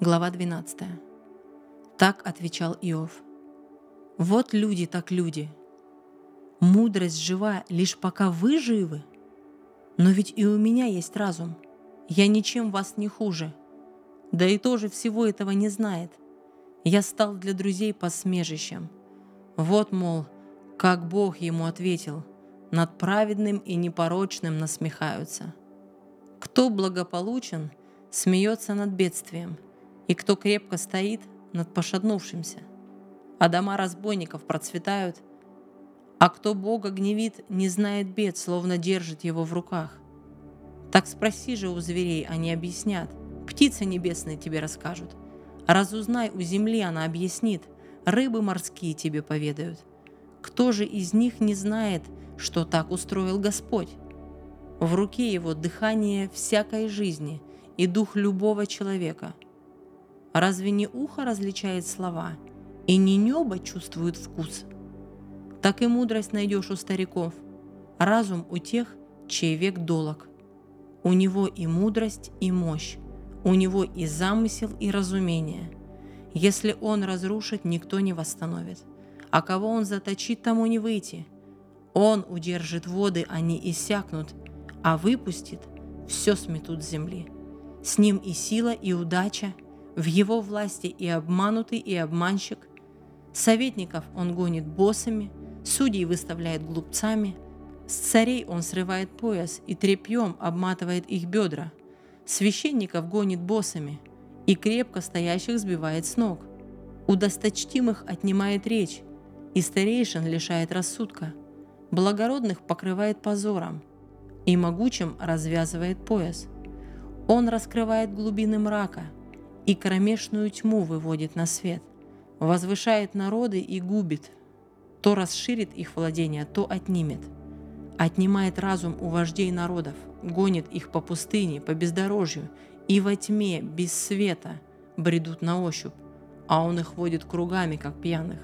Глава 12. Так отвечал Иов. Вот люди так люди. Мудрость жива лишь пока вы живы. Но ведь и у меня есть разум. Я ничем вас не хуже. Да и тоже всего этого не знает. Я стал для друзей посмежищем. Вот, мол, как Бог ему ответил, над праведным и непорочным насмехаются. Кто благополучен, смеется над бедствием, и кто крепко стоит над пошатнувшимся а дома разбойников процветают. А кто Бога гневит, не знает бед, словно держит его в руках. Так спроси же у зверей, они объяснят. Птицы небесные тебе расскажут. Разузнай у земли, она объяснит. Рыбы морские тебе поведают. Кто же из них не знает, что так устроил Господь? В руке его дыхание всякой жизни и дух любого человека. Разве не ухо различает слова – и не небо чувствует вкус. Так и мудрость найдешь у стариков, разум у тех, чей век долог. У него и мудрость, и мощь, у него и замысел, и разумение. Если он разрушит, никто не восстановит. А кого он заточит, тому не выйти. Он удержит воды, они иссякнут, а выпустит, все сметут с земли. С ним и сила, и удача, в его власти и обманутый, и обманщик, Советников он гонит боссами, судей выставляет глупцами, с царей он срывает пояс и тряпьем обматывает их бедра, священников гонит боссами и крепко стоящих сбивает с ног, у досточтимых отнимает речь и старейшин лишает рассудка, благородных покрывает позором и могучим развязывает пояс. Он раскрывает глубины мрака и кромешную тьму выводит на свет возвышает народы и губит, то расширит их владение, то отнимет. Отнимает разум у вождей народов, гонит их по пустыне, по бездорожью, и во тьме, без света, бредут на ощупь, а он их водит кругами, как пьяных.